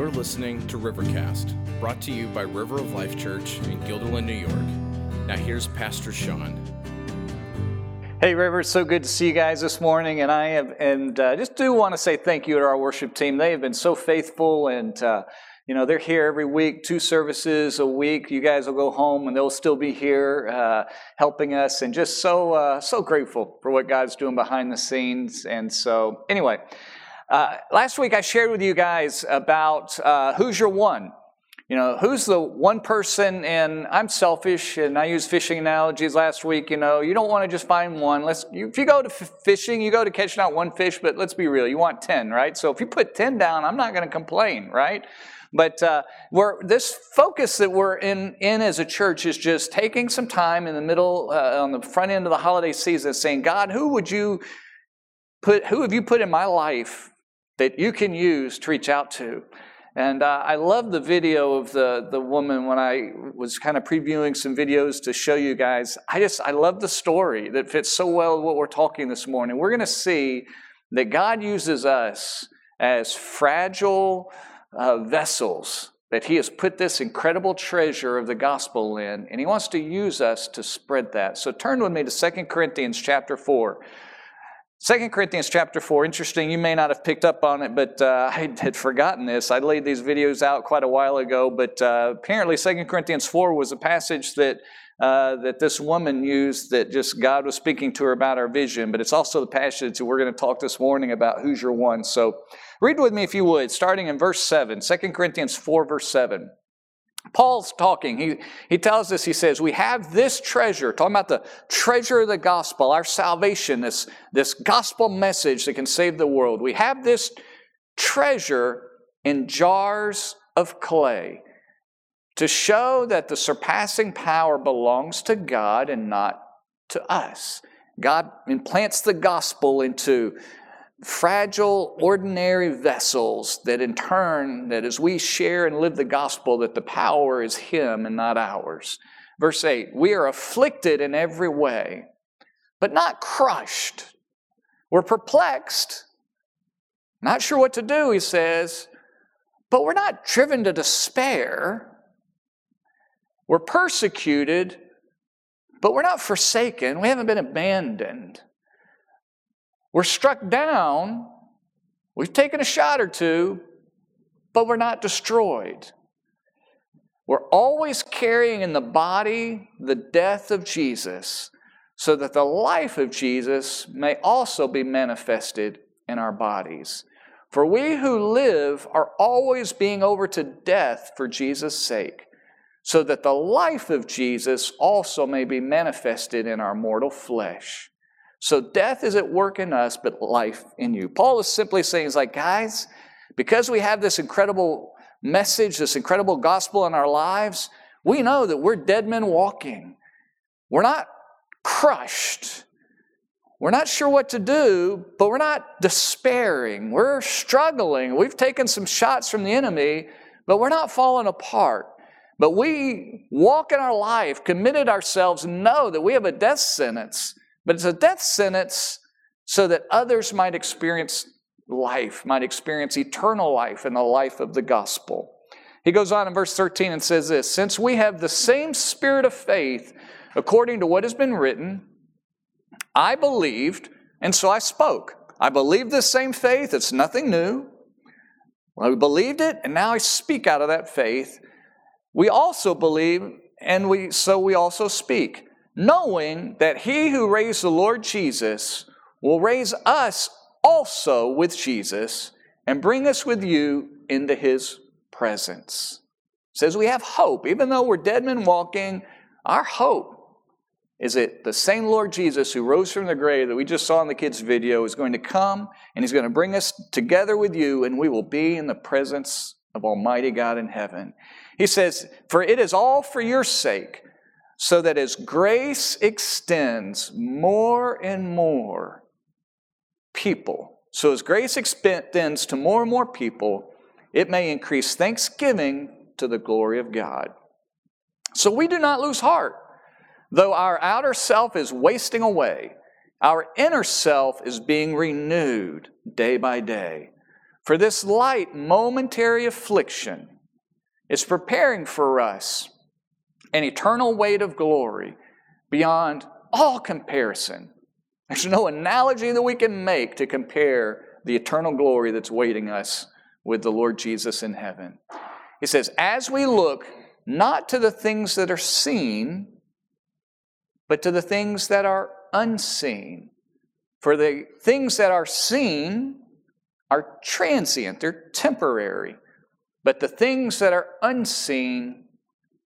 You're listening to Rivercast, brought to you by River of Life Church in Guilderland, New York. Now, here's Pastor Sean. Hey, River, it's so good to see you guys this morning, and I have, and uh, just do want to say thank you to our worship team. They have been so faithful, and uh, you know they're here every week, two services a week. You guys will go home, and they'll still be here uh, helping us, and just so uh, so grateful for what God's doing behind the scenes. And so, anyway, uh, last week I shared with you guys about uh, who's your one. You know, who's the one person, and I'm selfish, and I use fishing analogies last week. You know, you don't want to just find one. Let's, if you go to f- fishing, you go to catch not one fish, but let's be real, you want 10, right? So if you put 10 down, I'm not going to complain, right? But uh, we're, this focus that we're in, in as a church is just taking some time in the middle, uh, on the front end of the holiday season, saying, God, who would you put, who have you put in my life that you can use to reach out to? And uh, I love the video of the, the woman when I was kind of previewing some videos to show you guys. I just, I love the story that fits so well with what we're talking this morning. We're going to see that God uses us as fragile uh, vessels that He has put this incredible treasure of the gospel in, and He wants to use us to spread that. So turn with me to 2 Corinthians chapter 4. 2 Corinthians chapter 4, interesting, you may not have picked up on it, but uh, I had forgotten this. I laid these videos out quite a while ago, but uh, apparently 2 Corinthians 4 was a passage that, uh, that this woman used that just God was speaking to her about our vision, but it's also the passage that we're going to talk this morning about who's your one. So read with me if you would, starting in verse 7, 2 Corinthians 4, verse 7. Paul's talking. He, he tells us, he says, We have this treasure, talking about the treasure of the gospel, our salvation, this, this gospel message that can save the world. We have this treasure in jars of clay to show that the surpassing power belongs to God and not to us. God implants the gospel into fragile, ordinary vessels that in turn, that as we share and live the gospel, that the power is Him and not ours. Verse 8, we are afflicted in every way, but not crushed. We're perplexed, not sure what to do, he says, but we're not driven to despair. We're persecuted, but we're not forsaken. We haven't been abandoned. We're struck down, we've taken a shot or two, but we're not destroyed. We're always carrying in the body the death of Jesus so that the life of Jesus may also be manifested in our bodies. For we who live are always being over to death for Jesus' sake, so that the life of Jesus also may be manifested in our mortal flesh. So death is at work in us, but life in you. Paul is simply saying, "Is like, guys, because we have this incredible message, this incredible gospel in our lives, we know that we're dead men walking. We're not crushed. We're not sure what to do, but we're not despairing. We're struggling. We've taken some shots from the enemy, but we're not falling apart. But we walk in our life, committed ourselves, know that we have a death sentence but it's a death sentence so that others might experience life, might experience eternal life in the life of the gospel. He goes on in verse 13 and says this Since we have the same spirit of faith, according to what has been written, I believed, and so I spoke. I believed this same faith, it's nothing new. I believed it, and now I speak out of that faith. We also believe, and we so we also speak knowing that he who raised the Lord Jesus will raise us also with Jesus and bring us with you into his presence. It says we have hope. Even though we're dead men walking, our hope is that the same Lord Jesus who rose from the grave that we just saw in the kids' video is going to come and he's going to bring us together with you and we will be in the presence of Almighty God in heaven. He says, For it is all for your sake so that as grace extends more and more people, so as grace extends to more and more people, it may increase thanksgiving to the glory of God. So we do not lose heart. Though our outer self is wasting away, our inner self is being renewed day by day. For this light, momentary affliction is preparing for us an eternal weight of glory beyond all comparison. There's no analogy that we can make to compare the eternal glory that's waiting us with the Lord Jesus in heaven. He says, as we look not to the things that are seen, but to the things that are unseen. For the things that are seen are transient, they're temporary, but the things that are unseen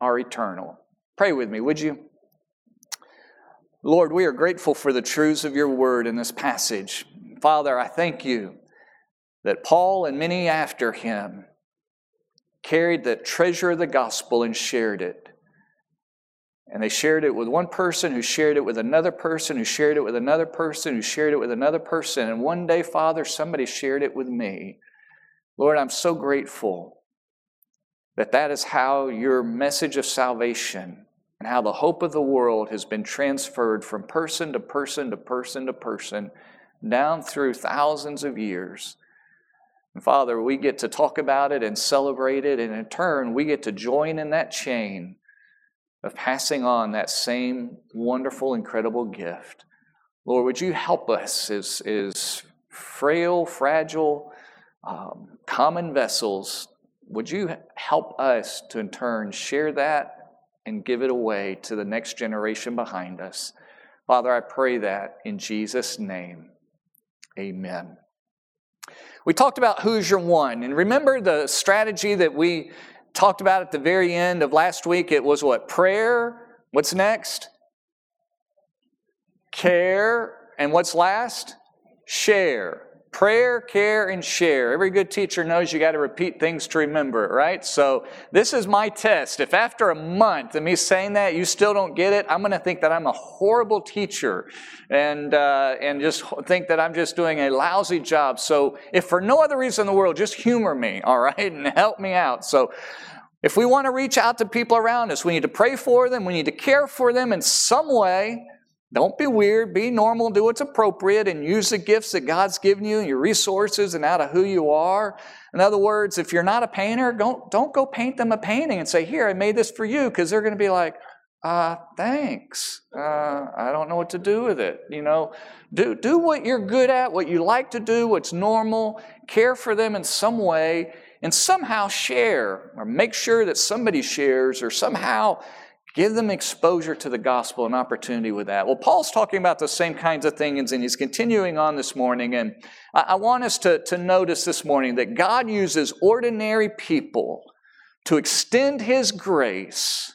are eternal. Pray with me, would you? Lord, we are grateful for the truths of your word in this passage. Father, I thank you that Paul and many after him carried the treasure of the gospel and shared it. And they shared it with one person who shared it with another person who shared it with another person who shared it with another person. And one day, Father, somebody shared it with me. Lord, I'm so grateful that that is how your message of salvation and how the hope of the world has been transferred from person to person to person to person down through thousands of years. And Father, we get to talk about it and celebrate it, and in turn, we get to join in that chain of passing on that same wonderful, incredible gift. Lord, would you help us as, as frail, fragile, um, common vessels? Would you help us to in turn share that and give it away to the next generation behind us? Father, I pray that in Jesus' name. Amen. We talked about who's your one. And remember the strategy that we talked about at the very end of last week? It was what? Prayer. What's next? Care. And what's last? Share. Prayer, care, and share. Every good teacher knows you got to repeat things to remember, right? So this is my test. If after a month of me saying that you still don't get it, I'm going to think that I'm a horrible teacher, and uh, and just think that I'm just doing a lousy job. So if for no other reason in the world, just humor me, all right, and help me out. So. If we want to reach out to people around us, we need to pray for them, we need to care for them in some way. Don't be weird, be normal, do what's appropriate, and use the gifts that God's given you, and your resources, and out of who you are. In other words, if you're not a painter, don't, don't go paint them a painting and say, Here, I made this for you, because they're going to be like, uh, thanks. Uh, I don't know what to do with it. You know, do, do what you're good at, what you like to do, what's normal, care for them in some way, and somehow share or make sure that somebody shares or somehow Give them exposure to the gospel and opportunity with that. Well, Paul's talking about the same kinds of things, and he's continuing on this morning. And I want us to, to notice this morning that God uses ordinary people to extend his grace.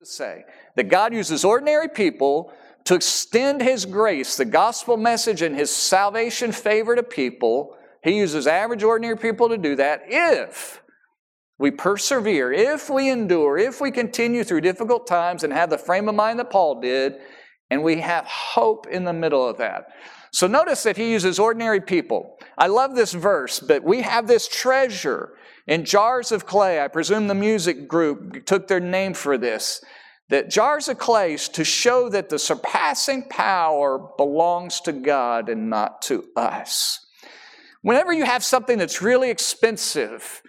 To say that God uses ordinary people to extend his grace, the gospel message, and his salvation favor to people he uses average, ordinary people to do that if we persevere, if we endure, if we continue through difficult times and have the frame of mind that Paul did, and we have hope in the middle of that. So notice that he uses ordinary people. I love this verse, but we have this treasure in jars of clay. I presume the music group took their name for this. That jars of clay to show that the surpassing power belongs to God and not to us. Whenever you have something that's really expensive,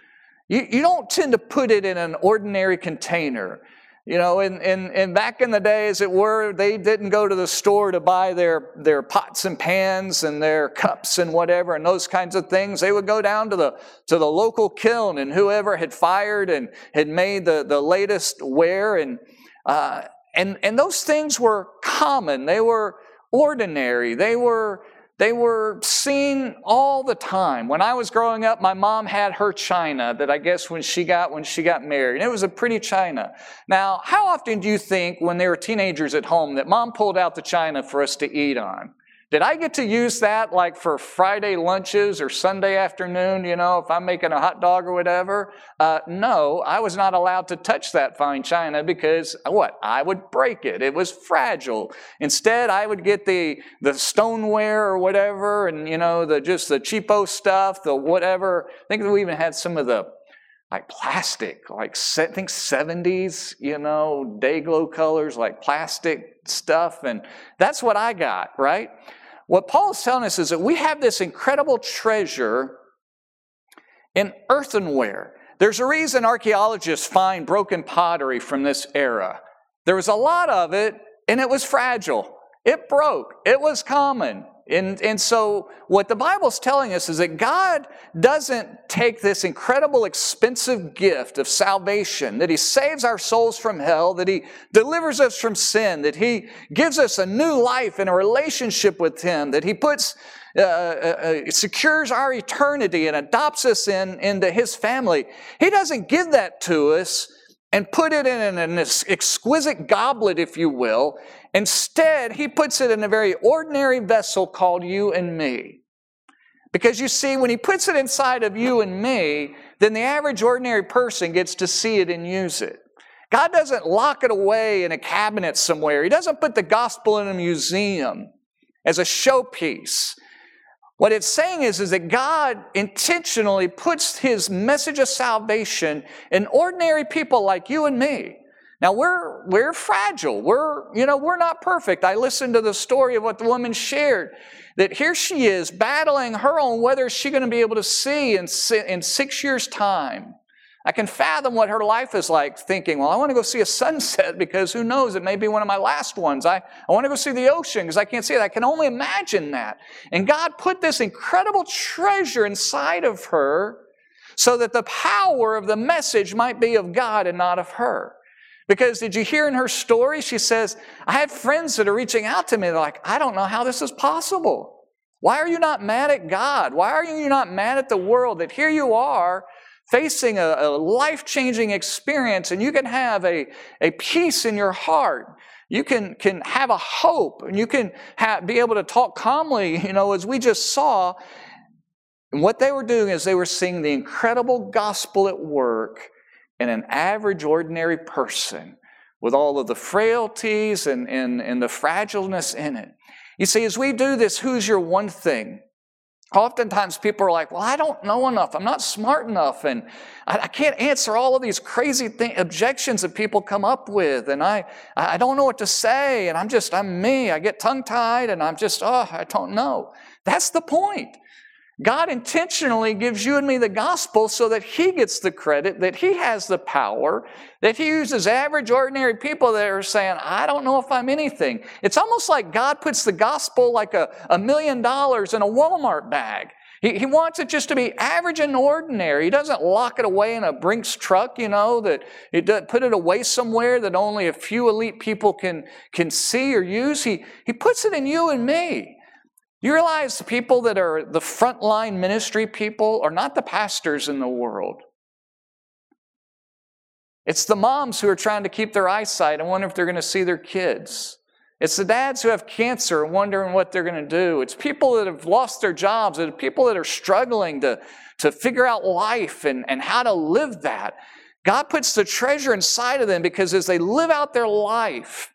you, you don't tend to put it in an ordinary container. You know, and, and, and back in the day, as it were, they didn't go to the store to buy their, their pots and pans and their cups and whatever and those kinds of things. They would go down to the, to the local kiln and whoever had fired and had made the, the latest ware. And, uh, and, and those things were common, they were ordinary, they were they were seen all the time. When I was growing up, my mom had her china that I guess when she got when she got married. It was a pretty china. Now, how often do you think when they were teenagers at home that mom pulled out the china for us to eat on? Did I get to use that like for Friday lunches or Sunday afternoon, you know, if I'm making a hot dog or whatever? Uh, no, I was not allowed to touch that fine china because what? I would break it. It was fragile. Instead, I would get the, the stoneware or whatever and, you know, the just the cheapo stuff, the whatever. I think we even had some of the like plastic, like think 70s, you know, Day-Glo colors, like plastic stuff. And that's what I got, right? What Paul is telling us is that we have this incredible treasure in earthenware. There's a reason archaeologists find broken pottery from this era. There was a lot of it, and it was fragile. It broke. It was common. And, and so, what the Bible's telling us is that God doesn't take this incredible, expensive gift of salvation, that He saves our souls from hell, that He delivers us from sin, that He gives us a new life and a relationship with Him, that He puts, uh, uh, uh secures our eternity and adopts us in, into His family. He doesn't give that to us and put it in an exquisite goblet, if you will. Instead, he puts it in a very ordinary vessel called you and me. Because you see, when he puts it inside of you and me, then the average ordinary person gets to see it and use it. God doesn't lock it away in a cabinet somewhere. He doesn't put the gospel in a museum as a showpiece. What it's saying is, is that God intentionally puts his message of salvation in ordinary people like you and me. Now we're we're fragile. We're you know we're not perfect. I listened to the story of what the woman shared. That here she is battling her own whether she's going to be able to see in in six years' time. I can fathom what her life is like thinking, well, I want to go see a sunset because who knows, it may be one of my last ones. I, I want to go see the ocean because I can't see it. I can only imagine that. And God put this incredible treasure inside of her so that the power of the message might be of God and not of her. Because did you hear in her story? She says, I have friends that are reaching out to me. They're like, I don't know how this is possible. Why are you not mad at God? Why are you not mad at the world that here you are facing a, a life changing experience and you can have a, a peace in your heart? You can, can have a hope and you can have, be able to talk calmly, you know, as we just saw. And what they were doing is they were seeing the incredible gospel at work in an average, ordinary person with all of the frailties and, and, and the fragileness in it. You see, as we do this, who's your one thing? Oftentimes people are like, well, I don't know enough. I'm not smart enough. And I, I can't answer all of these crazy objections that people come up with. And I, I don't know what to say. And I'm just, I'm me. I get tongue tied and I'm just, oh, I don't know. That's the point. God intentionally gives you and me the gospel so that He gets the credit, that He has the power, that He uses average, ordinary people that are saying, I don't know if I'm anything. It's almost like God puts the gospel like a, a million dollars in a Walmart bag. He, he wants it just to be average and ordinary. He doesn't lock it away in a Brinks truck, you know, that he does, put it away somewhere that only a few elite people can, can see or use. He, he puts it in you and me. You realize the people that are the frontline ministry people are not the pastors in the world. It's the moms who are trying to keep their eyesight and wonder if they're going to see their kids. It's the dads who have cancer and wondering what they're going to do. It's people that have lost their jobs. It's people that are struggling to, to figure out life and, and how to live that. God puts the treasure inside of them because as they live out their life,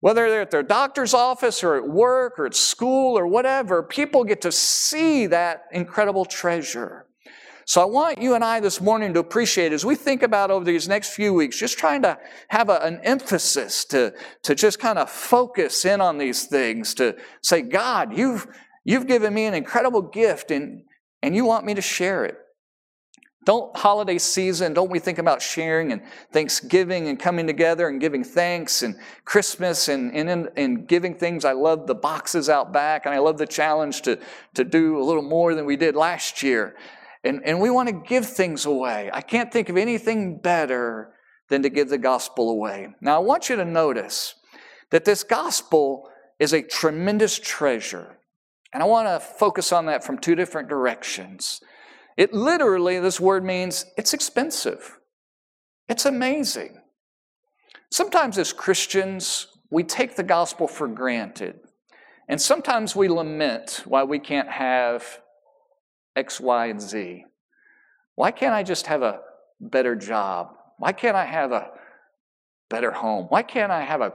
whether they're at their doctor's office or at work or at school or whatever, people get to see that incredible treasure. So I want you and I this morning to appreciate as we think about over these next few weeks, just trying to have a, an emphasis to, to just kind of focus in on these things, to say, God, you've, you've given me an incredible gift and, and you want me to share it. Don't holiday season, don't we think about sharing and Thanksgiving and coming together and giving thanks and Christmas and, and, and giving things. I love the boxes out back and I love the challenge to, to do a little more than we did last year. And, and we want to give things away. I can't think of anything better than to give the gospel away. Now, I want you to notice that this gospel is a tremendous treasure. And I want to focus on that from two different directions. It literally, this word means it's expensive. It's amazing. Sometimes as Christians, we take the gospel for granted. And sometimes we lament why we can't have X, Y, and Z. Why can't I just have a better job? Why can't I have a better home? Why can't I have a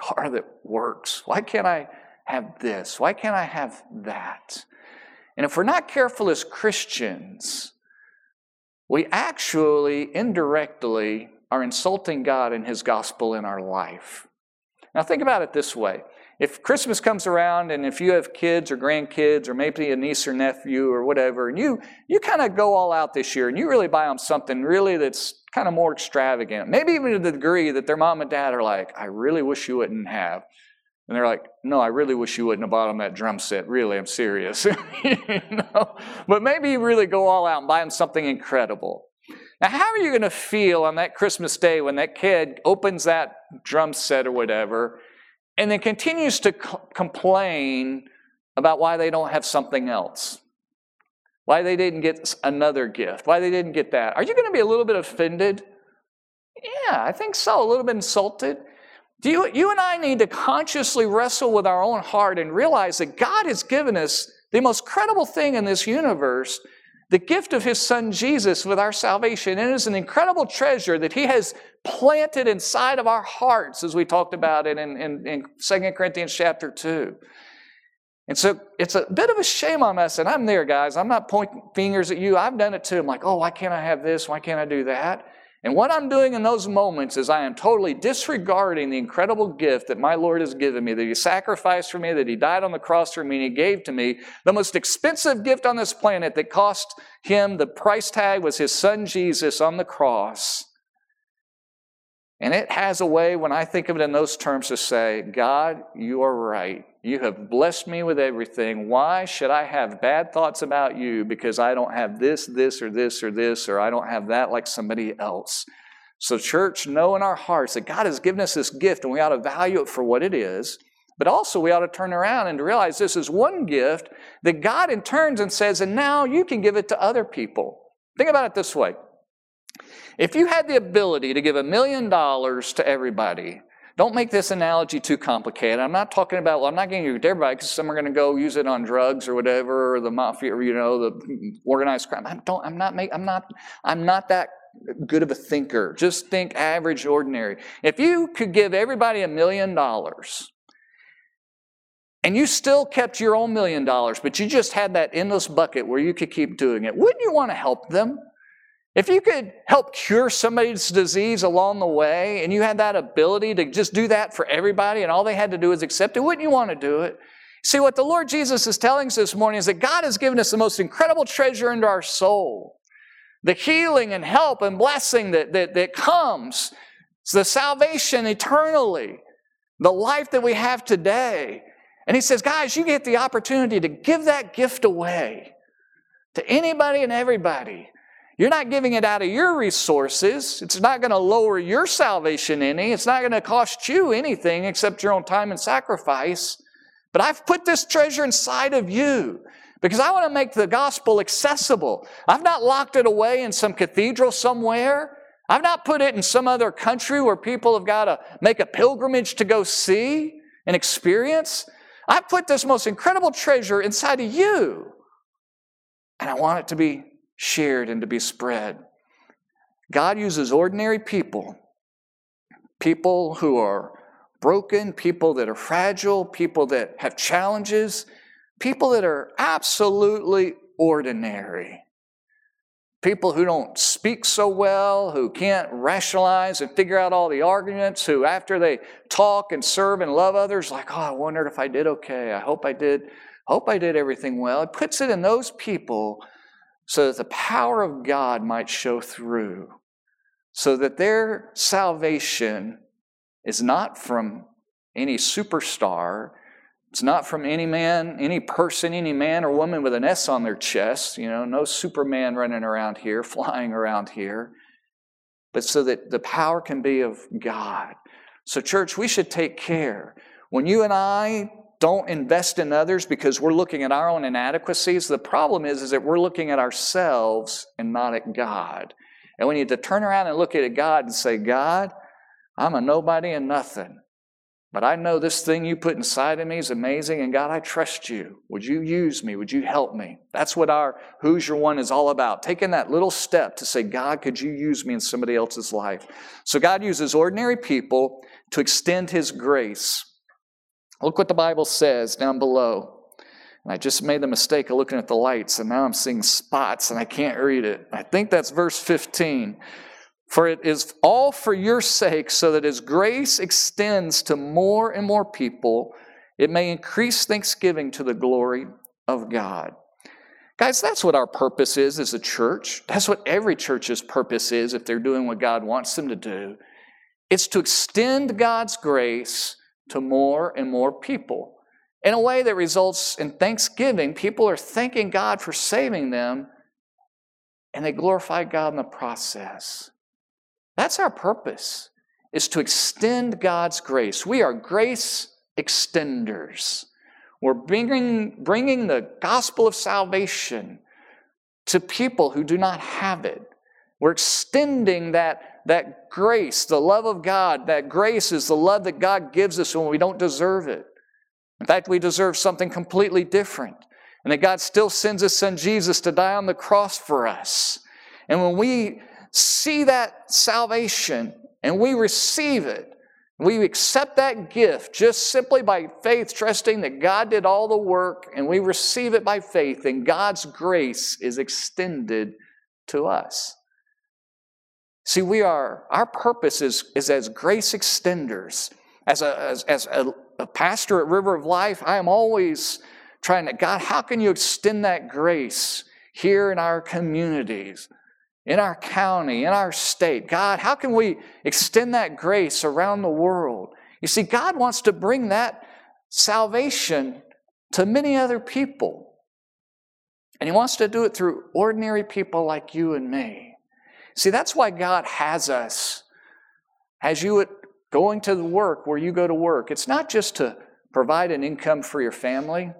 car that works? Why can't I have this? Why can't I have that? And if we're not careful as Christians, we actually indirectly are insulting God and His gospel in our life. Now, think about it this way. If Christmas comes around and if you have kids or grandkids or maybe a niece or nephew or whatever, and you, you kind of go all out this year and you really buy them something really that's kind of more extravagant, maybe even to the degree that their mom and dad are like, I really wish you wouldn't have. And they're like, no, I really wish you wouldn't have bought them that drum set. Really, I'm serious. you know? But maybe you really go all out and buy them something incredible. Now, how are you going to feel on that Christmas day when that kid opens that drum set or whatever and then continues to co- complain about why they don't have something else? Why they didn't get another gift? Why they didn't get that? Are you going to be a little bit offended? Yeah, I think so. A little bit insulted. Do you, you and I need to consciously wrestle with our own heart and realize that God has given us the most credible thing in this universe the gift of his son Jesus with our salvation. And It is an incredible treasure that he has planted inside of our hearts, as we talked about it in, in, in 2 Corinthians chapter 2. And so it's a bit of a shame on us, and I'm there, guys. I'm not pointing fingers at you. I've done it too. I'm like, oh, why can't I have this? Why can't I do that? And what I'm doing in those moments is I am totally disregarding the incredible gift that my Lord has given me, that He sacrificed for me, that He died on the cross for me, and He gave to me. The most expensive gift on this planet that cost Him the price tag was His Son Jesus on the cross. And it has a way, when I think of it in those terms, to say, God, you are right. You have blessed me with everything. Why should I have bad thoughts about you because I don't have this, this, or this, or this, or I don't have that like somebody else? So, church, know in our hearts that God has given us this gift and we ought to value it for what it is. But also, we ought to turn around and realize this is one gift that God in turns and says, and now you can give it to other people. Think about it this way. If you had the ability to give a million dollars to everybody, don't make this analogy too complicated. I'm not talking about, well, I'm not giving it to everybody because some are going to go use it on drugs or whatever, or the mafia, or, you know, the organized crime. I don't, I'm not, make, I'm not, I'm not that good of a thinker. Just think average, ordinary. If you could give everybody a million dollars, and you still kept your own million dollars, but you just had that endless bucket where you could keep doing it, wouldn't you want to help them? If you could help cure somebody's disease along the way and you had that ability to just do that for everybody and all they had to do is accept it, wouldn't you want to do it? See, what the Lord Jesus is telling us this morning is that God has given us the most incredible treasure into our soul. The healing and help and blessing that, that, that comes, the salvation eternally, the life that we have today. And He says, guys, you get the opportunity to give that gift away to anybody and everybody. You're not giving it out of your resources. It's not going to lower your salvation any. It's not going to cost you anything except your own time and sacrifice. But I've put this treasure inside of you because I want to make the gospel accessible. I've not locked it away in some cathedral somewhere. I've not put it in some other country where people have got to make a pilgrimage to go see and experience. I've put this most incredible treasure inside of you. And I want it to be shared and to be spread. God uses ordinary people, people who are broken, people that are fragile, people that have challenges, people that are absolutely ordinary. People who don't speak so well, who can't rationalize and figure out all the arguments, who after they talk and serve and love others, like, oh, I wondered if I did okay. I hope I did, hope I did everything well. It puts it in those people so that the power of God might show through, so that their salvation is not from any superstar. It's not from any man, any person, any man or woman with an S on their chest. You know, no Superman running around here, flying around here. But so that the power can be of God. So, church, we should take care. When you and I don't invest in others because we're looking at our own inadequacies. The problem is, is that we're looking at ourselves and not at God. And we need to turn around and look at God and say, God, I'm a nobody and nothing. But I know this thing you put inside of me is amazing, and God, I trust you. Would you use me? Would you help me? That's what our Who's Your One is all about. Taking that little step to say, God, could you use me in somebody else's life? So God uses ordinary people to extend His grace. Look what the Bible says down below. And I just made the mistake of looking at the lights, and now I'm seeing spots and I can't read it. I think that's verse 15. For it is all for your sake, so that as grace extends to more and more people, it may increase thanksgiving to the glory of God. Guys, that's what our purpose is as a church. That's what every church's purpose is if they're doing what God wants them to do. It's to extend God's grace to more and more people in a way that results in thanksgiving. People are thanking God for saving them, and they glorify God in the process. That's our purpose, is to extend God's grace. We are grace extenders. We're bringing, bringing the gospel of salvation to people who do not have it. We're extending that, that grace, the love of God. That grace is the love that God gives us when we don't deserve it. In fact, we deserve something completely different. And that God still sends His Son Jesus to die on the cross for us. And when we see that salvation and we receive it, we accept that gift just simply by faith, trusting that God did all the work, and we receive it by faith, and God's grace is extended to us. See, we are, our purpose is, is as grace extenders. As a, as, as a a pastor at River of Life, I am always trying to, God, how can you extend that grace here in our communities, in our county, in our state? God, how can we extend that grace around the world? You see, God wants to bring that salvation to many other people. And He wants to do it through ordinary people like you and me. See, that's why God has us, has you at going to the work where you go to work. It's not just to provide an income for your family.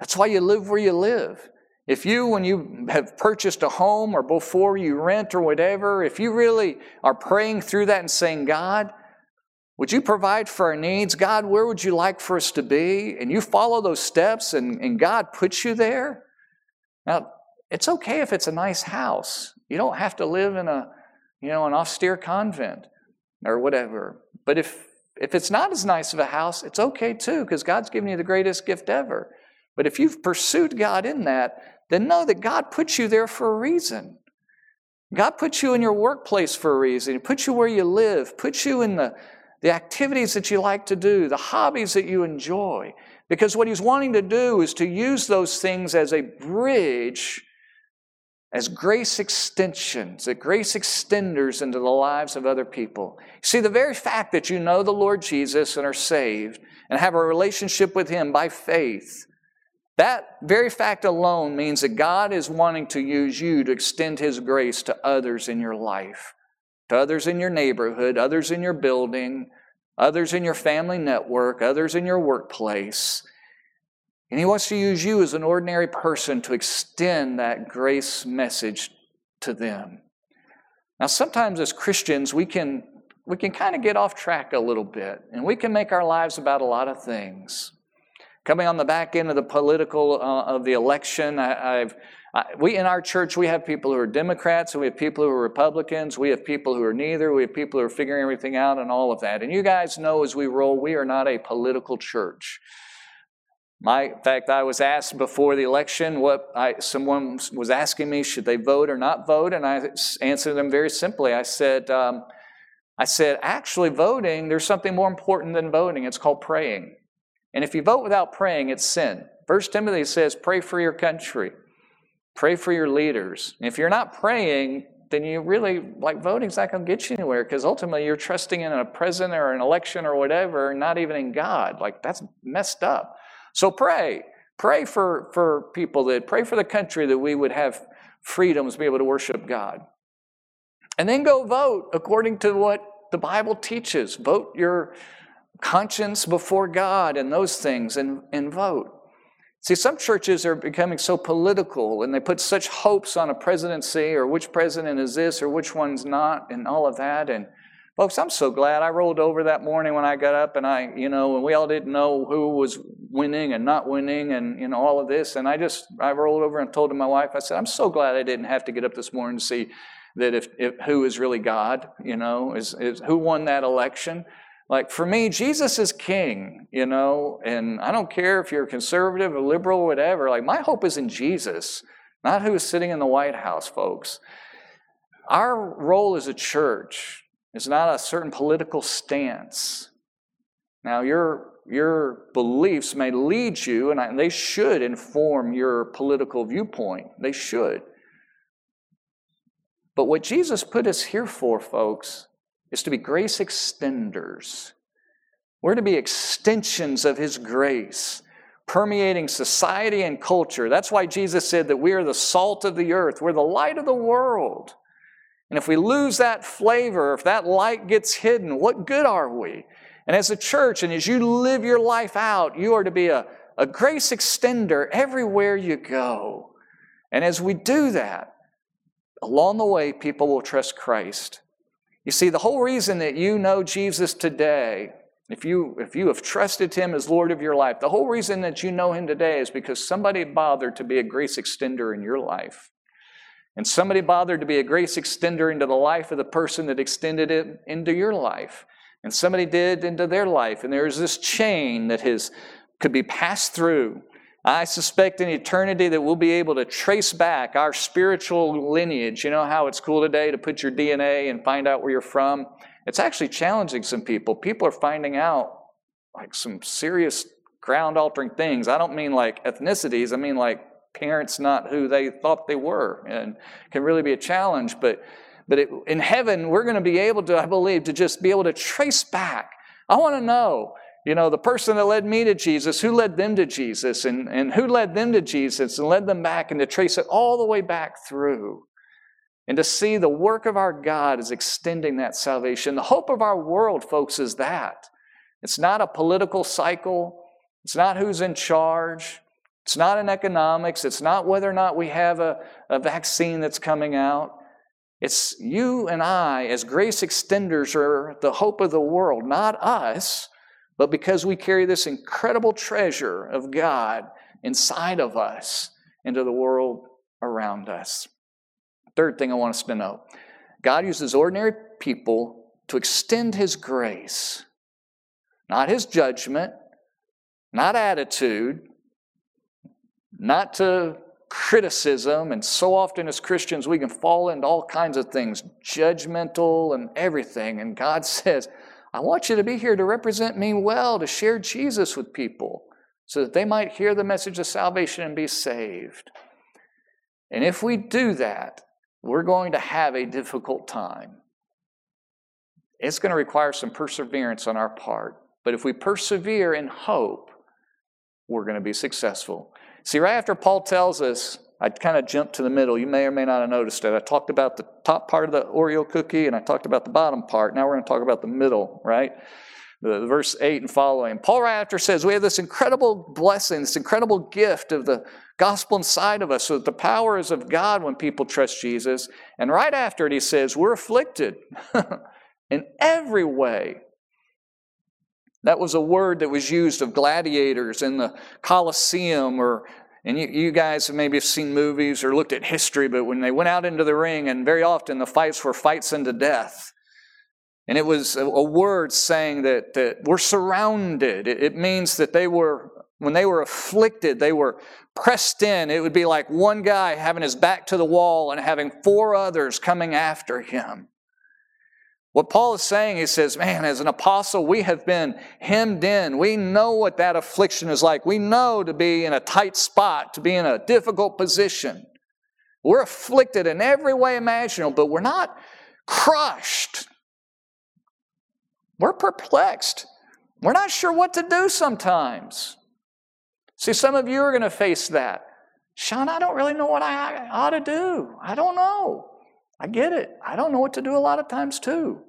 That's why you live where you live. If you, when you have purchased a home or before you rent or whatever, if you really are praying through that and saying, God, would you provide for our needs? God, where would you like for us to be? And you follow those steps and, and God puts you there. Now, it's okay if it's a nice house. You don't have to live in a you know, an austere convent or whatever. But if if it's not as nice of a house, it's okay too, because God's given you the greatest gift ever. But if you've pursued God in that, then know that God put you there for a reason. God put you in your workplace for a reason. He put you where you live, put you in the, the activities that you like to do, the hobbies that you enjoy. Because what He's wanting to do is to use those things as a bridge as grace extensions, that grace extenders into the lives of other people. See, the very fact that you know the Lord Jesus and are saved and have a relationship with Him by faith, that very fact alone means that God is wanting to use you to extend His grace to others in your life, to others in your neighborhood, others in your building, others in your family network, others in your workplace. And He wants to use you as an ordinary person to extend that grace message to them. Now, sometimes as Christians, we can, we can kind of get off track a little bit, and we can make our lives about a lot of things. Coming on the back end of the political uh, of the election, I, have we in our church we have people who are Democrats, and we have people who are Republicans, we have people who are neither, we have people who are figuring everything out, and all of that. And you guys know as we roll, we are not a political church. My, in fact, I was asked before the election what I, someone was asking me, should they vote or not vote? And I answered them very simply. I said, um, I said, actually, voting, there's something more important than voting. It's called praying. And if you vote without praying, it's sin. First Timothy says, pray for your country, pray for your leaders. And if you're not praying, then you really, like, voting's not going to get you anywhere because ultimately you're trusting in a president or an election or whatever, not even in God. Like, that's messed up. So pray. Pray for, for people that, pray for the country that we would have freedoms be able to worship God. And then go vote according to what the Bible teaches. Vote your conscience before God and those things and, and vote. See, some churches are becoming so political and they put such hopes on a presidency or which president is this or which one's not and all of that. And Folks, I'm so glad I rolled over that morning when I got up and I, you know, and we all didn't know who was winning and not winning and, you know, all of this. And I just, I rolled over and told my wife, I said, I'm so glad I didn't have to get up this morning to see that if, if who is really God, you know, is, is who won that election. Like for me, Jesus is king, you know, and I don't care if you're conservative or liberal or whatever. Like my hope is in Jesus, not who is sitting in the White House, folks. Our role as a church is not a certain political stance. Now, your, your beliefs may lead you, and, I, and they should inform your political viewpoint. They should. But what Jesus put us here for, folks, is to be grace extenders. We're to be extensions of His grace, permeating society and culture. That's why Jesus said that we are the salt of the earth, we're the light of the world. And if we lose that flavor, if that light gets hidden, what good are we? And as a church, and as you live your life out, you are to be a, a grace extender everywhere you go. And as we do that, along the way, people will trust Christ. You see, the whole reason that you know Jesus today, if you, if you have trusted Him as Lord of your life, the whole reason that you know Him today is because somebody bothered to be a grace extender in your life. And somebody bothered to be a grace extender into the life of the person that extended it into your life. And somebody did into their life. And there's this chain that has, could be passed through. I suspect in eternity that we'll be able to trace back our spiritual lineage. You know how it's cool today to put your DNA and find out where you're from? It's actually challenging some people. People are finding out like some serious ground altering things. I don't mean like ethnicities, I mean like parents not who they thought they were and can really be a challenge but but it, in heaven we're going to be able to i believe to just be able to trace back. I want to know you know the person that led me to jesus who led them to jesus and, and who led them to jesus and led them back and to trace it all the way back through and to see the work of our god is extending that salvation. The hope of our world folks is that. It's not a political cycle. It's not who's in charge it's not in economics. It's not whether or not we have a, a vaccine that's coming out. It's you and I, as grace extenders, are the hope of the world, not us, but because we carry this incredible treasure of God inside of us into the world around us. Third thing I want us to know God uses ordinary people to extend His grace, not His judgment, not attitude, not to criticism. And so often as Christians, we can fall into all kinds of things, judgmental and everything. And God says, I want you to be here to represent me well, to share Jesus with people so that they might hear the message of salvation and be saved. And if we do that, we're going to have a difficult time. It's going to require some perseverance on our part. But if we persevere in hope, we're going to be successful. See, right after Paul tells us, I kind of jumped to the middle. You may or may not have noticed it. I talked about the top part of the Oreo cookie and I talked about the bottom part. Now we're going to talk about the middle, right? The, verse 8 and following. Paul right after says, We have this incredible blessing, this incredible gift of the gospel inside of us, so that the power is of God when people trust Jesus. And right after it, he says, We're afflicted in every way. That was a word that was used of gladiators in the Colosseum or and you, you guys have maybe seen movies or looked at history, but when they went out into the ring, and very often the fights were fights unto death. And it was a, a word saying that, that we're surrounded. It, it means that they were, when they were afflicted, they were pressed in. It would be like one guy having his back to the wall and having four others coming after him. What Paul is saying, he says, man, as an apostle, we have been hemmed in. We know what that affliction is like. We know to be in a tight spot, to be in a difficult position. We're afflicted in every way imaginable, but we're not crushed. We're perplexed. We're not sure what to do sometimes. See, some of you are going to face that. Sean, I don't really know what I ought to do. I don't know. I get it. I don't know what to do a lot of times too.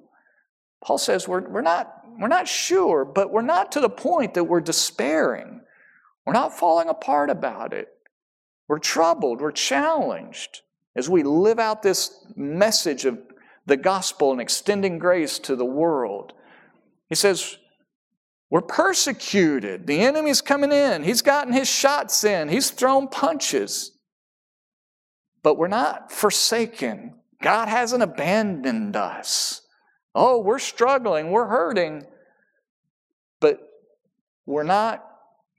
Paul says we're, we're, not, we're not sure, but we're not to the point that we're despairing. We're not falling apart about it. We're troubled, we're challenged as we live out this message of the gospel and extending grace to the world. He says, We're persecuted. The enemy's coming in. He's gotten his shots in, he's thrown punches. But we're not forsaken. God hasn't abandoned us. Oh, we're struggling, we're hurting, but we're not,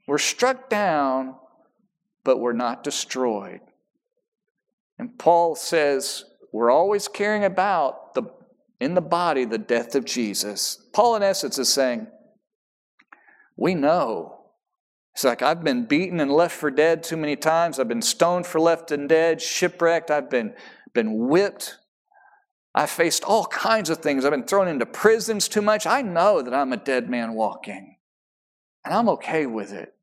we're struck down, but we're not destroyed. And Paul says, we're always caring about the, in the body the death of Jesus. Paul, in essence, is saying, we know. It's like, I've been beaten and left for dead too many times. I've been stoned for left and dead, shipwrecked. I've been, been whipped. I've faced all kinds of things. I've been thrown into prisons too much. I know that I'm a dead man walking. And I'm okay with it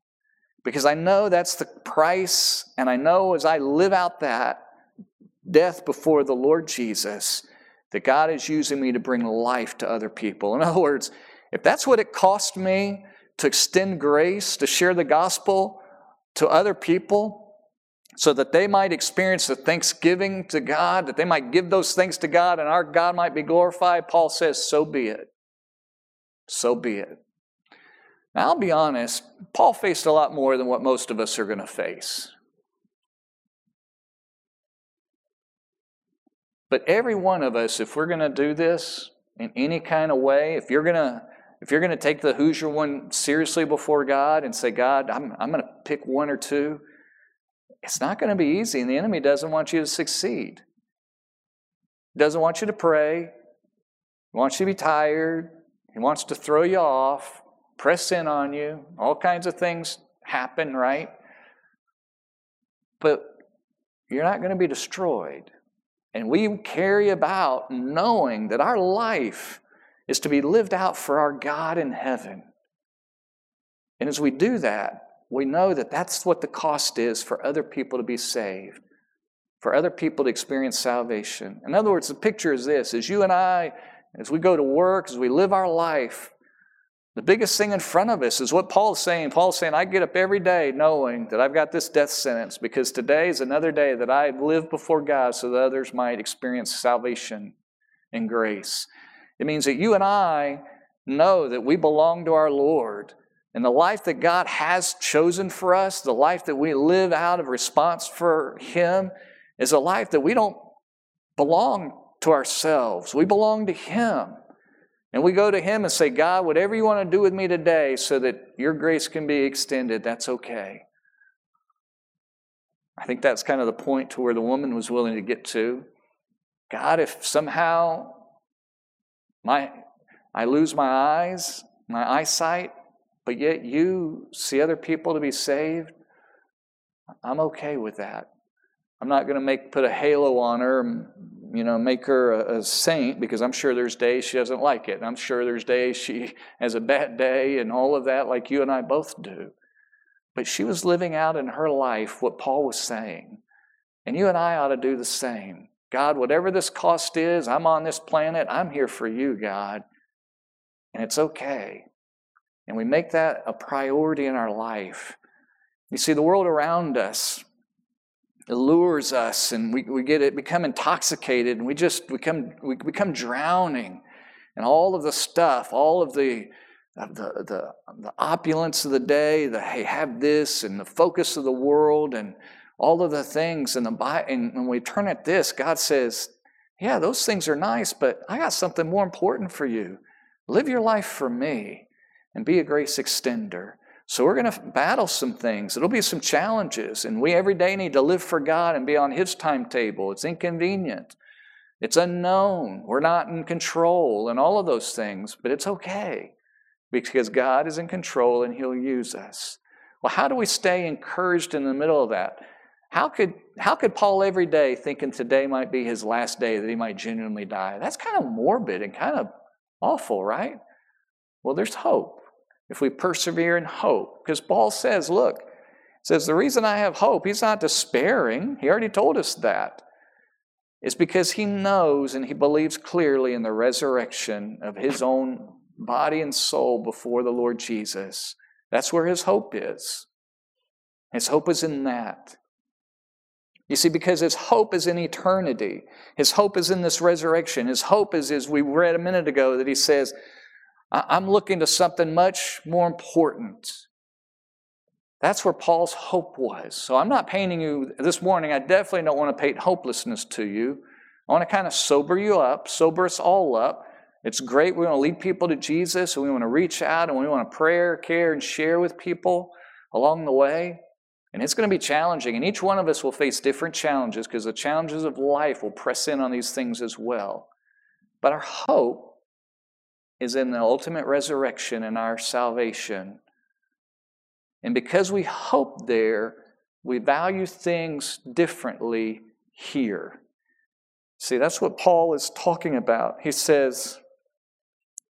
because I know that's the price. And I know as I live out that death before the Lord Jesus, that God is using me to bring life to other people. In other words, if that's what it cost me to extend grace, to share the gospel to other people, so that they might experience the thanksgiving to God, that they might give those things to God, and our God might be glorified, Paul says, so be it. So be it. Now, I'll be honest, Paul faced a lot more than what most of us are going to face. But every one of us, if we're going to do this in any kind of way, if you're going to if you're going to take the Who's Your One seriously before God and say, God, I'm, I'm going to pick one or two, it's not going to be easy, and the enemy doesn't want you to succeed. Doesn't want you to pray. He wants you to be tired. He wants to throw you off, press in on you. All kinds of things happen, right? But you're not going to be destroyed. And we carry about knowing that our life is to be lived out for our God in heaven. And as we do that, we know that that's what the cost is for other people to be saved, for other people to experience salvation. In other words, the picture is this as you and I, as we go to work, as we live our life, the biggest thing in front of us is what Paul's saying. Paul's saying, I get up every day knowing that I've got this death sentence because today is another day that I live before God so that others might experience salvation and grace. It means that you and I know that we belong to our Lord. And the life that God has chosen for us, the life that we live out of response for Him, is a life that we don't belong to ourselves. We belong to Him. And we go to Him and say, God, whatever you want to do with me today so that your grace can be extended, that's okay. I think that's kind of the point to where the woman was willing to get to. God, if somehow my, I lose my eyes, my eyesight, but yet you see other people to be saved, I'm okay with that. I'm not going to make put a halo on her you know, make her a, a, saint because I'm sure there's days she doesn't like it. I'm sure there's days she has a bad day and all of that, like you and I both do. But she was living out in her life what Paul was saying. And you and I ought to do the same. God, whatever this cost is, I'm on this planet, I'm here for you, God. And it's okay. And we make that a priority in our life. You see, the world around us, allures us and we, we get it become intoxicated and we just become we become drowning and all of the stuff all of the the, the, the opulence of the day the hey have this and the focus of the world and all of the things and the and when we turn at this god says yeah those things are nice but i got something more important for you live your life for me and be a grace extender so we're going to battle some things. It'll be some challenges. And we every day need to live for God and be on His timetable. It's inconvenient. It's unknown. We're not in control and all of those things, but it's okay because God is in control and He'll use us. Well, how do we stay encouraged in the middle of that? How could, how could Paul every day, thinking today might be his last day, that he might genuinely die? That's kind of morbid and kind of awful, right? Well, there's hope if we persevere in hope. Because Paul says, look, says, the reason I have hope, he's not despairing. He already told us that. It's because he knows and he believes clearly in the resurrection of his own body and soul before the Lord Jesus. That's where his hope is. His hope is in that. You see, because his hope is in eternity. His hope is in this resurrection. His hope is, as we read a minute ago, that he says, I'm looking to something much more important. That's where Paul's hope was. So I'm not painting you this morning, I definitely don't want to paint hopelessness to you. I want to kind of sober you up, sober us all up, It's great. We want to lead people to Jesus and we want to reach out and we want to pray, care, and share with people along the way. And it's going to be challenging. And each one of us will face different challenges because the challenges of life will press in on these things as well. But our hope is in the ultimate resurrection and our salvation. And because we hope there, we value things differently here. See, that's what Paul is talking about. He says,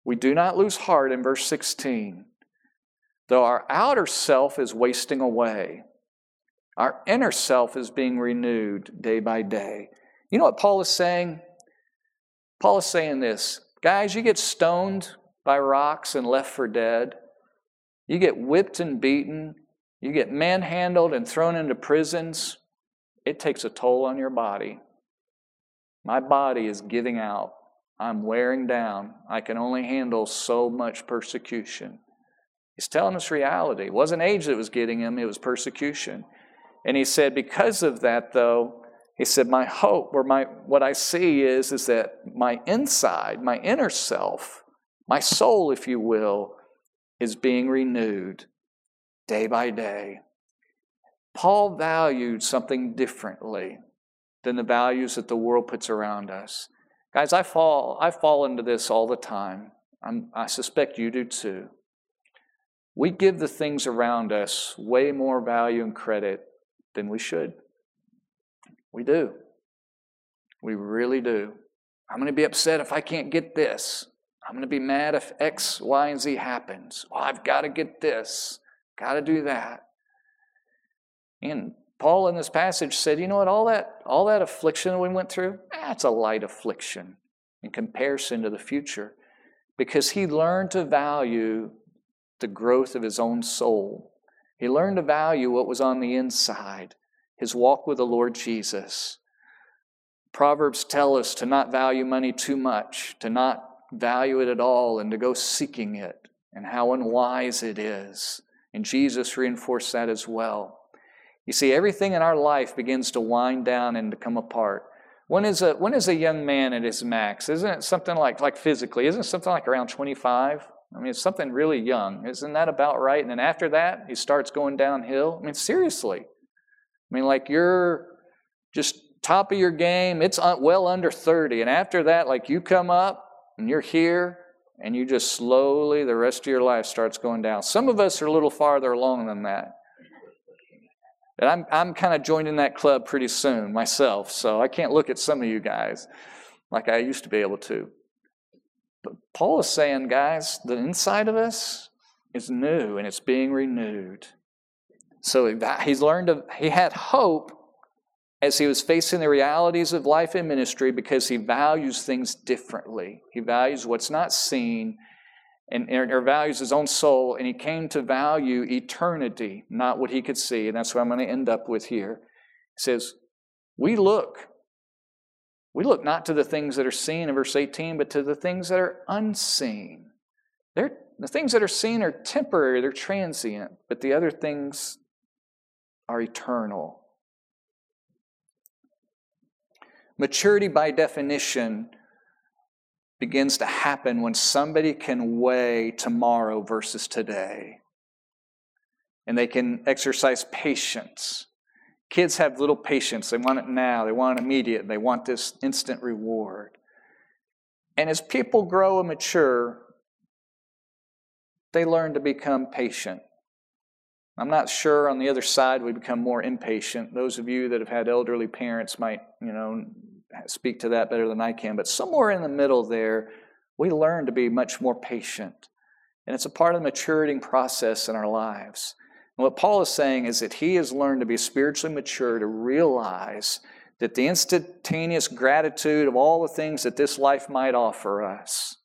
We do not lose heart in verse 16, though our outer self is wasting away. Our inner self is being renewed day by day. You know what Paul is saying? Paul is saying this guys, you get stoned by rocks and left for dead. You get whipped and beaten. You get manhandled and thrown into prisons. It takes a toll on your body. My body is giving out. I'm wearing down. I can only handle so much persecution. He's telling us reality. It wasn't age that was getting him, it was persecution. And he said, because of that, though, he said, my hope or my what I see is, is that my inside, my inner self, my soul, if you will, is being renewed day by day. Paul valued something differently than the values that the world puts around us. Guys, I fall, I fall into this all the time. I'm, I suspect you do too. We give the things around us way more value and credit than we should. We do. We really do. I'm going to be upset if I can't get this. I'm going to be mad if X, Y, and Z happens. Well, I've got to get this, got to do that. And Paul in this passage said, you know what, all that, all that affliction we went through, that's a light affliction in comparison to the future. Because he learned to value the growth of his own soul. He learned to value what was on the inside, his walk with the Lord Jesus. Proverbs tell us to not value money too much, to not value it at all, and to go seeking it, and how unwise it is. And Jesus reinforced that as well. You see, everything in our life begins to wind down and to come apart. When is a, when is a young man at his max? Isn't it something like, like physically, isn't it something like around 25? I mean, it's something really young. Isn't that about right? And then after that, he starts going downhill. I mean, seriously. I mean, like you're just top of your game. It's well under 30. And after that, like you come up and you're here and you just slowly, the rest of your life starts going down. Some of us are a little farther along than that. And I'm, I'm kind of joining that club pretty soon myself, so I can't look at some of you guys like I used to be able to. But Paul is saying, guys, the inside of us is new and it's being renewed. So he's learned, to, he had hope as he was facing the realities of life and ministry because he values things differently. He values what's not seen and, or values his own soul, and he came to value eternity, not what he could see. And that's what I'm going to end up with here. He says, We look. We look not to the things that are seen in verse 18, but to the things that are unseen. They're, the things that are seen are temporary, they're transient, but the other things are eternal. Maturity, by definition, begins to happen when somebody can weigh tomorrow versus today. And they can exercise patience. Kids have little patience. They want it now, they want it immediate, they want this instant reward. And as people grow and mature, they learn to become patient. I'm not sure on the other side we become more impatient. Those of you that have had elderly parents might, you know, speak to that better than I can, but somewhere in the middle there, we learn to be much more patient. And it's a part of the maturing process in our lives. And what Paul is saying is that he has learned to be spiritually mature to realize that the instantaneous gratitude of all the things that this life might offer us,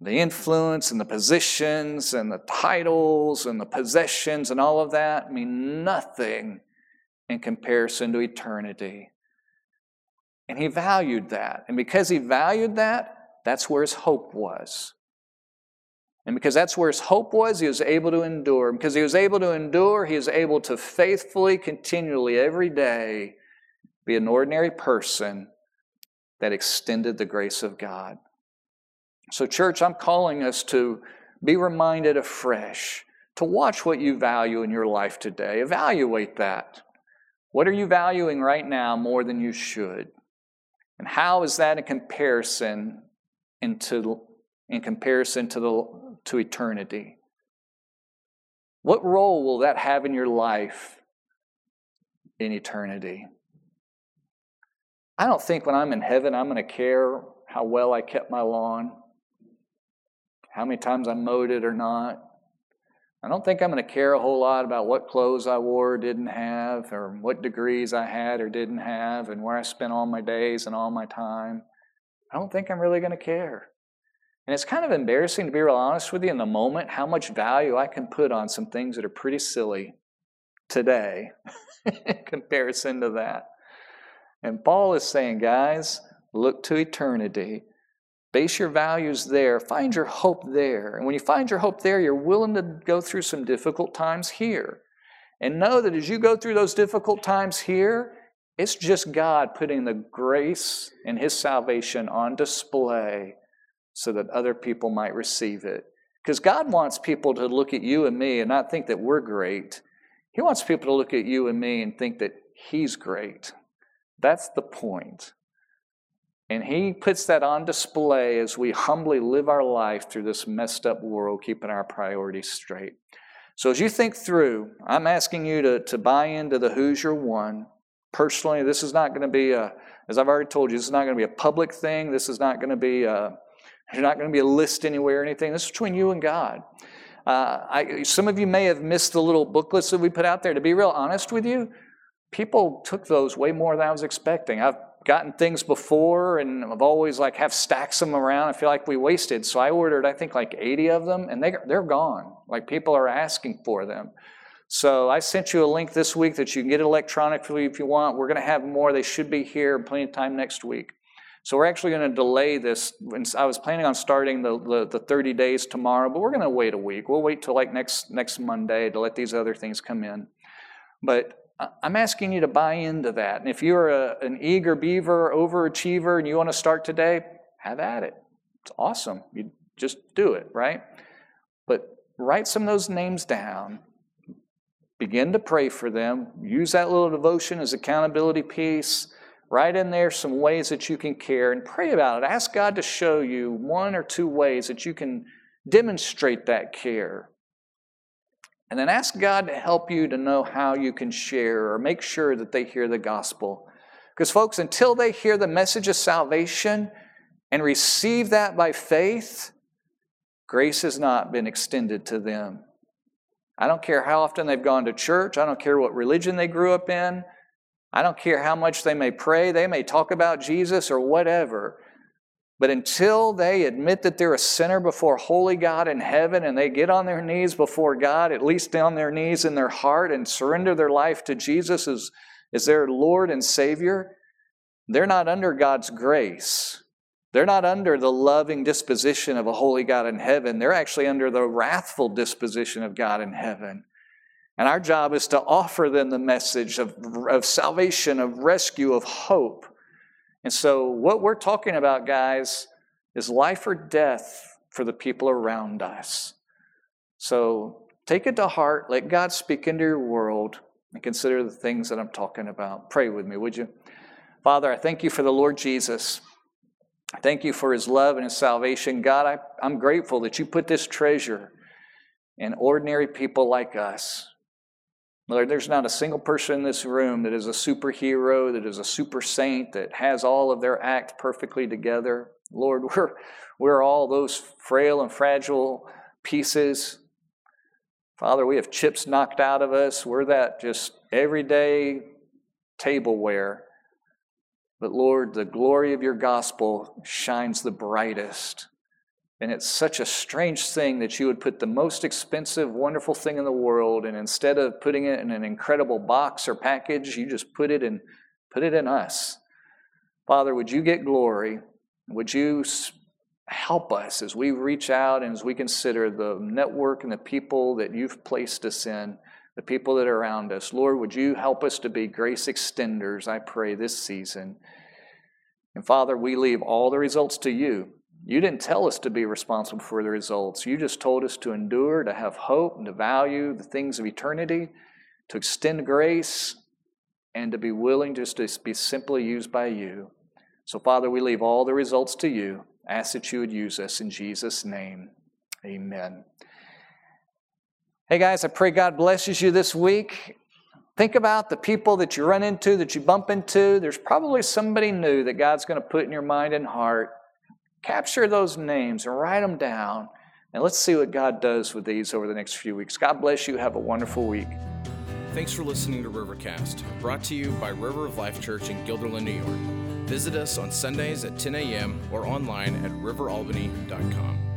the influence and the positions and the titles and the possessions and all of that mean nothing in comparison to eternity. And he valued that. And because he valued that, that's where his hope was. And because that's where his hope was, he was able to endure. Because he was able to endure, he was able to faithfully, continually, every day, be an ordinary person that extended the grace of God. So, church, I'm calling us to be reminded afresh to watch what you value in your life today. Evaluate that. What are you valuing right now more than you should? And how is that in comparison into in comparison to the to eternity? What role will that have in your life in eternity? I don't think when I'm in heaven I'm going to care how well I kept my lawn, how many times I mowed it or not. I don't think I'm going to care a whole lot about what clothes I wore or didn't have, or what degrees I had or didn't have, and where I spent all my days and all my time. I don't think I'm really going to care. And it's kind of embarrassing to be real honest with you in the moment how much value I can put on some things that are pretty silly today in comparison to that. And Paul is saying, guys, look to eternity. Base your values there. Find your hope there. And when you find your hope there, you're willing to go through some difficult times here. And know that as you go through those difficult times here, it's just God putting the grace and His salvation on display so that other people might receive it. Because God wants people to look at you and me and not think that we're great. He wants people to look at you and me and think that He's great. That's the point. And he puts that on display as we humbly live our life through this messed up world, keeping our priorities straight. So, as you think through, I'm asking you to, to buy into the Who's Your One. Personally, this is not going to be a, as I've already told you, this is not going to be a public thing. This is not going to be a, there's not going to be a list anywhere or anything. This is between you and God. Uh, I, some of you may have missed the little booklets that we put out there. To be real honest with you, people took those way more than I was expecting. I've gotten things before and I've always like have stacks of them around. I feel like we wasted. So I ordered, I think like 80 of them and they, they're gone. Like people are asking for them. So I sent you a link this week that you can get electronically if you want. We're going to have more. They should be here plenty of time next week. So we're actually going to delay this. I was planning on starting the, the, the 30 days tomorrow, but we're going to wait a week. We'll wait till like next next Monday to let these other things come in. But I'm asking you to buy into that. And if you're a, an eager beaver, overachiever, and you want to start today, have at it. It's awesome. You just do it, right? But write some of those names down. Begin to pray for them. Use that little devotion as accountability piece. Write in there some ways that you can care and pray about it. Ask God to show you one or two ways that you can demonstrate that care. And then ask God to help you to know how you can share or make sure that they hear the gospel. Because, folks, until they hear the message of salvation and receive that by faith, grace has not been extended to them. I don't care how often they've gone to church, I don't care what religion they grew up in, I don't care how much they may pray, they may talk about Jesus or whatever. But until they admit that they're a sinner before holy God in heaven and they get on their knees before God, at least on their knees in their heart, and surrender their life to Jesus as, as their Lord and Savior, they're not under God's grace. They're not under the loving disposition of a holy God in heaven. They're actually under the wrathful disposition of God in heaven. And our job is to offer them the message of, of salvation, of rescue, of hope. And so, what we're talking about, guys, is life or death for the people around us. So, take it to heart. Let God speak into your world and consider the things that I'm talking about. Pray with me, would you? Father, I thank you for the Lord Jesus. I thank you for his love and his salvation. God, I, I'm grateful that you put this treasure in ordinary people like us. Lord, there's not a single person in this room that is a superhero, that is a super saint, that has all of their act perfectly together. Lord, we're, we're all those frail and fragile pieces. Father, we have chips knocked out of us. We're that just everyday tableware. But Lord, the glory of your gospel shines the brightest. And it's such a strange thing that you would put the most expensive, wonderful thing in the world, and instead of putting it in an incredible box or package, you just put it in, put it in us. Father, would you get glory? Would you help us as we reach out and as we consider the network and the people that you've placed us in, the people that are around us? Lord, would you help us to be grace extenders, I pray, this season? And Father, we leave all the results to you. You didn't tell us to be responsible for the results. You just told us to endure, to have hope, and to value the things of eternity, to extend grace, and to be willing just to be simply used by you. So, Father, we leave all the results to you. Ask that you would use us in Jesus' name. Amen. Hey, guys, I pray God blesses you this week. Think about the people that you run into, that you bump into. There's probably somebody new that God's going to put in your mind and heart. Capture those names and write them down. And let's see what God does with these over the next few weeks. God bless you. Have a wonderful week. Thanks for listening to Rivercast, brought to you by River of Life Church in Guilderland, New York. Visit us on Sundays at 10 a.m. or online at riveralbany.com.